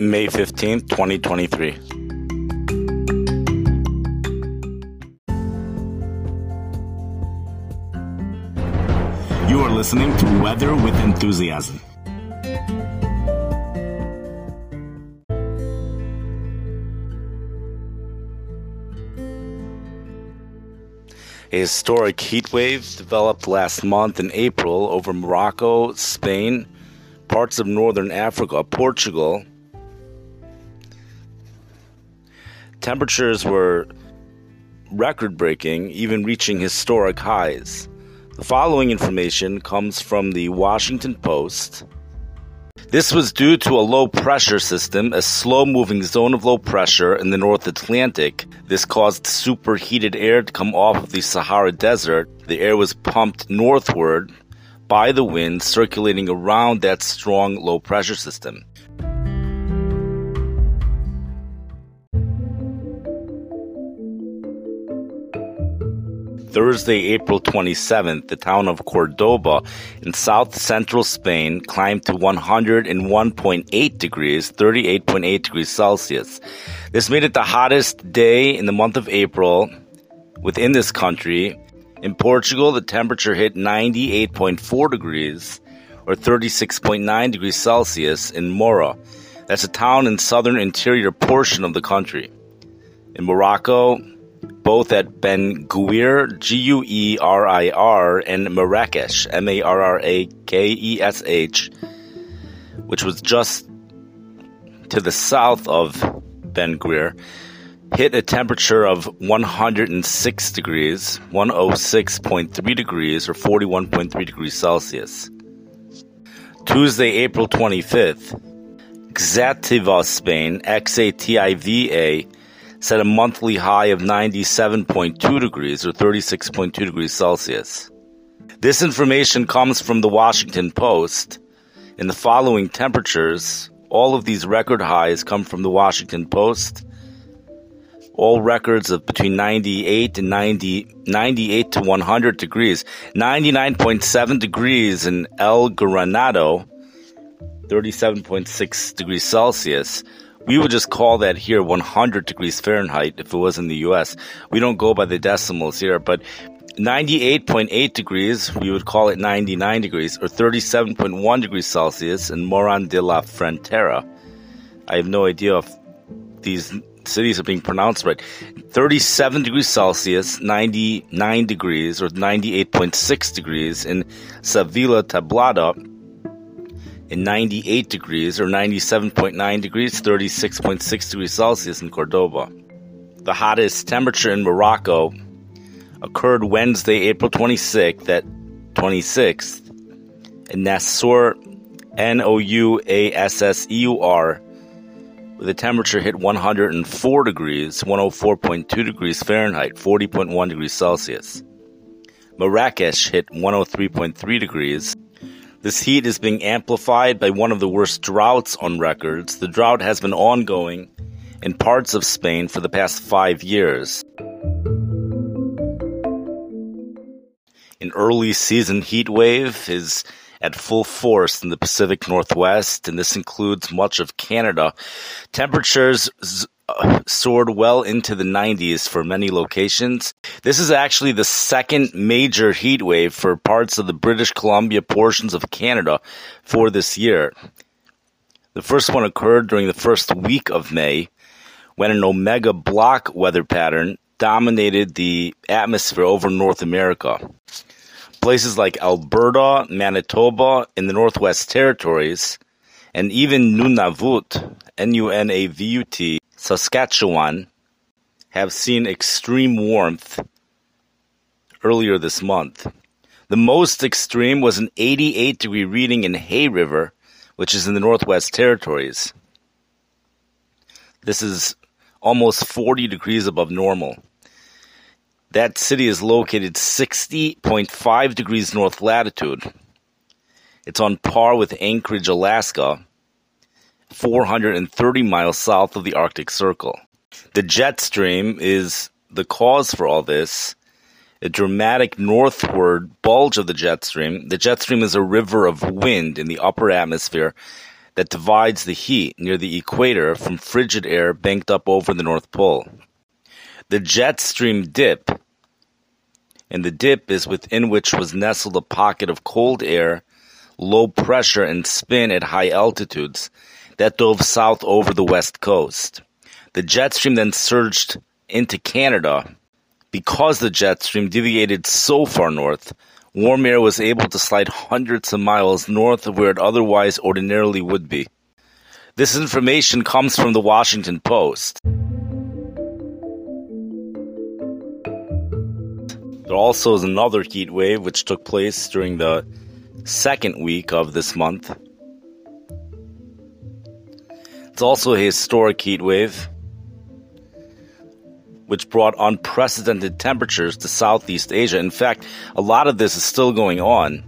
May 15th, 2023. You are listening to Weather with Enthusiasm. A historic heat wave developed last month in April over Morocco, Spain, parts of northern Africa, Portugal. Temperatures were record breaking, even reaching historic highs. The following information comes from the Washington Post. This was due to a low pressure system, a slow moving zone of low pressure in the North Atlantic. This caused superheated air to come off of the Sahara Desert. The air was pumped northward by the wind circulating around that strong low pressure system. Thursday, April 27th, the town of Cordoba in south central Spain climbed to 101.8 degrees, 38.8 degrees Celsius. This made it the hottest day in the month of April within this country. In Portugal, the temperature hit 98.4 degrees or 36.9 degrees Celsius in Mora. That's a town in southern interior portion of the country. In Morocco, both at Ben Guerir, G U E R I R, and Marrakesh, M A R R A K E S H, which was just to the south of Ben Guerir, hit a temperature of 106 degrees, 106.3 degrees, or 41.3 degrees Celsius. Tuesday, April 25th, Xativa, Spain, X A T I V A, set a monthly high of 97.2 degrees or 36.2 degrees Celsius. This information comes from the Washington Post. In the following temperatures, all of these record highs come from the Washington Post. All records of between 98 and 90, 98 to 100 degrees. 99.7 degrees in El Granado, 37.6 degrees Celsius. We would just call that here 100 degrees Fahrenheit if it was in the US. We don't go by the decimals here, but 98.8 degrees, we would call it 99 degrees, or 37.1 degrees Celsius in Moran de la Frontera. I have no idea if these cities are being pronounced right. 37 degrees Celsius, 99 degrees, or 98.6 degrees in Sevilla Tablada, in 98 degrees or 97.9 degrees, 36.6 degrees Celsius in Cordoba. The hottest temperature in Morocco occurred Wednesday, April 26th at 26th in Nouasseur, N-O-U-A-S-S-E-U-R, where the temperature hit 104 degrees, 104.2 degrees Fahrenheit, 40.1 degrees Celsius. Marrakesh hit 103.3 degrees, this heat is being amplified by one of the worst droughts on records. The drought has been ongoing in parts of Spain for the past five years. An early season heat wave is at full force in the Pacific Northwest, and this includes much of Canada. Temperatures soared well into the 90s for many locations. This is actually the second major heat wave for parts of the British Columbia portions of Canada for this year. The first one occurred during the first week of May when an omega block weather pattern dominated the atmosphere over North America. Places like Alberta, Manitoba, in the Northwest Territories, and even Nunavut, N U N A V U T, Saskatchewan have seen extreme warmth earlier this month. The most extreme was an 88 degree reading in Hay River, which is in the Northwest Territories. This is almost 40 degrees above normal. That city is located 60.5 degrees north latitude. It's on par with Anchorage, Alaska, 430 miles south of the Arctic Circle. The jet stream is the cause for all this. A dramatic northward bulge of the jet stream. The jet stream is a river of wind in the upper atmosphere that divides the heat near the equator from frigid air banked up over the North Pole. The jet stream dip, and the dip is within which was nestled a pocket of cold air, low pressure, and spin at high altitudes that dove south over the west coast. The jet stream then surged into Canada. Because the jet stream deviated so far north, warm air was able to slide hundreds of miles north of where it otherwise ordinarily would be. This information comes from the Washington Post. There also is another heat wave which took place during the second week of this month. It's also a historic heat wave which brought unprecedented temperatures to Southeast Asia. In fact, a lot of this is still going on.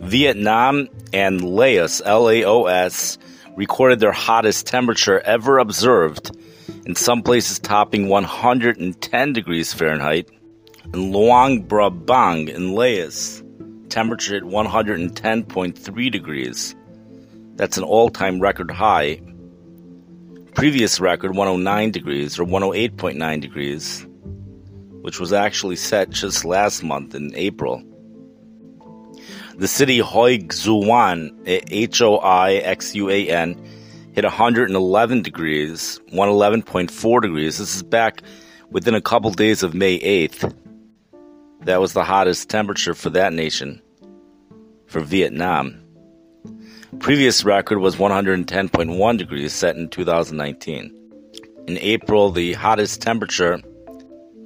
Vietnam and Laos, Laos, recorded their hottest temperature ever observed, in some places topping 110 degrees Fahrenheit. In Luang Prabang in Laos, temperature at 110.3 degrees. That's an all time record high previous record 109 degrees or 108.9 degrees, which was actually set just last month in April. The city Hoixuan, H O I X U A N, hit 111 degrees, 111.4 degrees. This is back within a couple days of May 8th. That was the hottest temperature for that nation, for Vietnam. Previous record was 110.1 degrees set in 2019. In April, the hottest temperature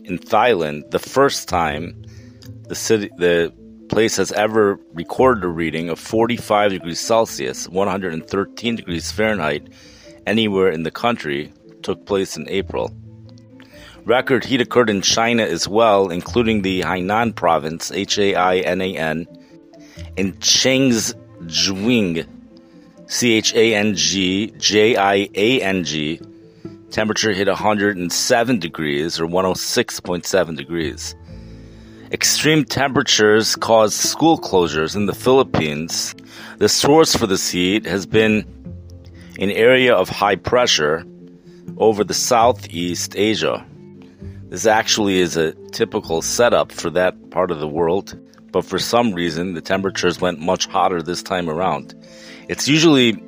in Thailand, the first time the city the place has ever recorded a reading of 45 degrees Celsius, 113 degrees Fahrenheit anywhere in the country took place in April. Record heat occurred in China as well, including the Hainan province, H A I N A N, in Changjiang C H A N G J I A N G. Temperature hit 107 degrees or 106.7 degrees. Extreme temperatures caused school closures in the Philippines. The source for this heat has been an area of high pressure over the Southeast Asia. This actually is a typical setup for that part of the world, but for some reason the temperatures went much hotter this time around. It's usually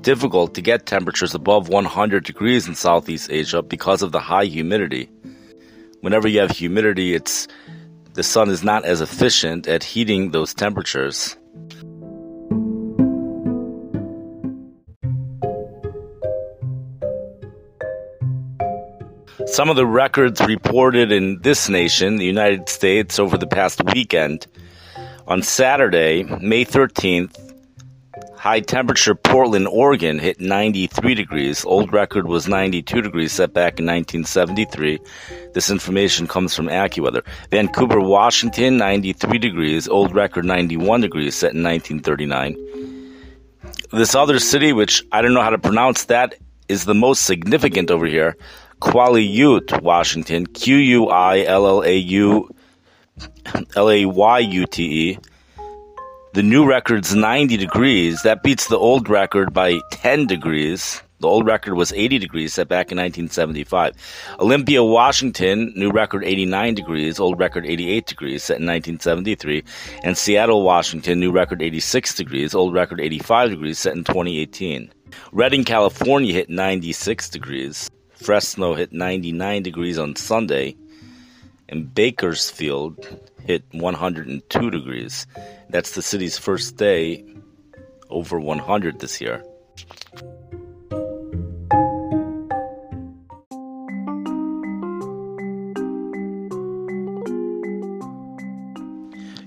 difficult to get temperatures above 100 degrees in Southeast Asia because of the high humidity. Whenever you have humidity, it's the sun is not as efficient at heating those temperatures. Some of the records reported in this nation, the United States, over the past weekend. On Saturday, May 13th, High temperature Portland, Oregon hit 93 degrees. Old record was 92 degrees set back in 1973. This information comes from AccuWeather. Vancouver, Washington, 93 degrees. Old record 91 degrees set in 1939. This other city, which I don't know how to pronounce that, is the most significant over here. Quillayute, Washington. Q U I L L A U L A Y U T E. The new record's 90 degrees. That beats the old record by 10 degrees. The old record was 80 degrees set back in 1975. Olympia, Washington, new record 89 degrees, old record 88 degrees set in 1973. And Seattle, Washington, new record 86 degrees, old record 85 degrees set in 2018. Redding, California hit 96 degrees. Fresno hit 99 degrees on Sunday. And Bakersfield hit 102 degrees. That's the city's first day over 100 this year.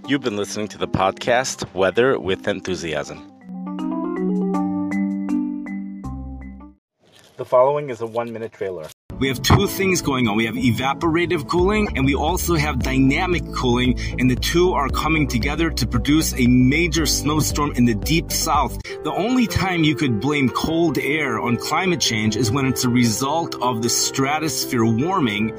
You've been listening to the podcast Weather with Enthusiasm. The following is a one minute trailer. We have two things going on. We have evaporative cooling and we also have dynamic cooling, and the two are coming together to produce a major snowstorm in the deep south. The only time you could blame cold air on climate change is when it's a result of the stratosphere warming,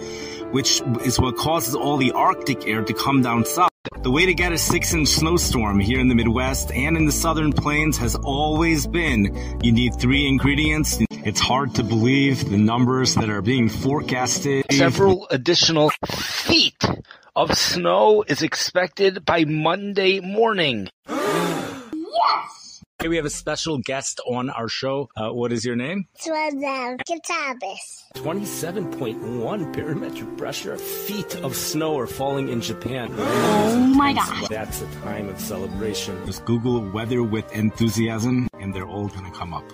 which is what causes all the Arctic air to come down south. The way to get a six inch snowstorm here in the Midwest and in the southern plains has always been you need three ingredients. It's hard to believe the numbers that are being forecasted. Several additional feet of snow is expected by Monday morning. Yes! Hey, we have a special guest on our show. Uh, what is your name? Swazam Kitabis. 27.1 barometric pressure. Feet of snow are falling in Japan. Oh my god. That's a time of celebration. Just Google weather with enthusiasm and they're all going to come up.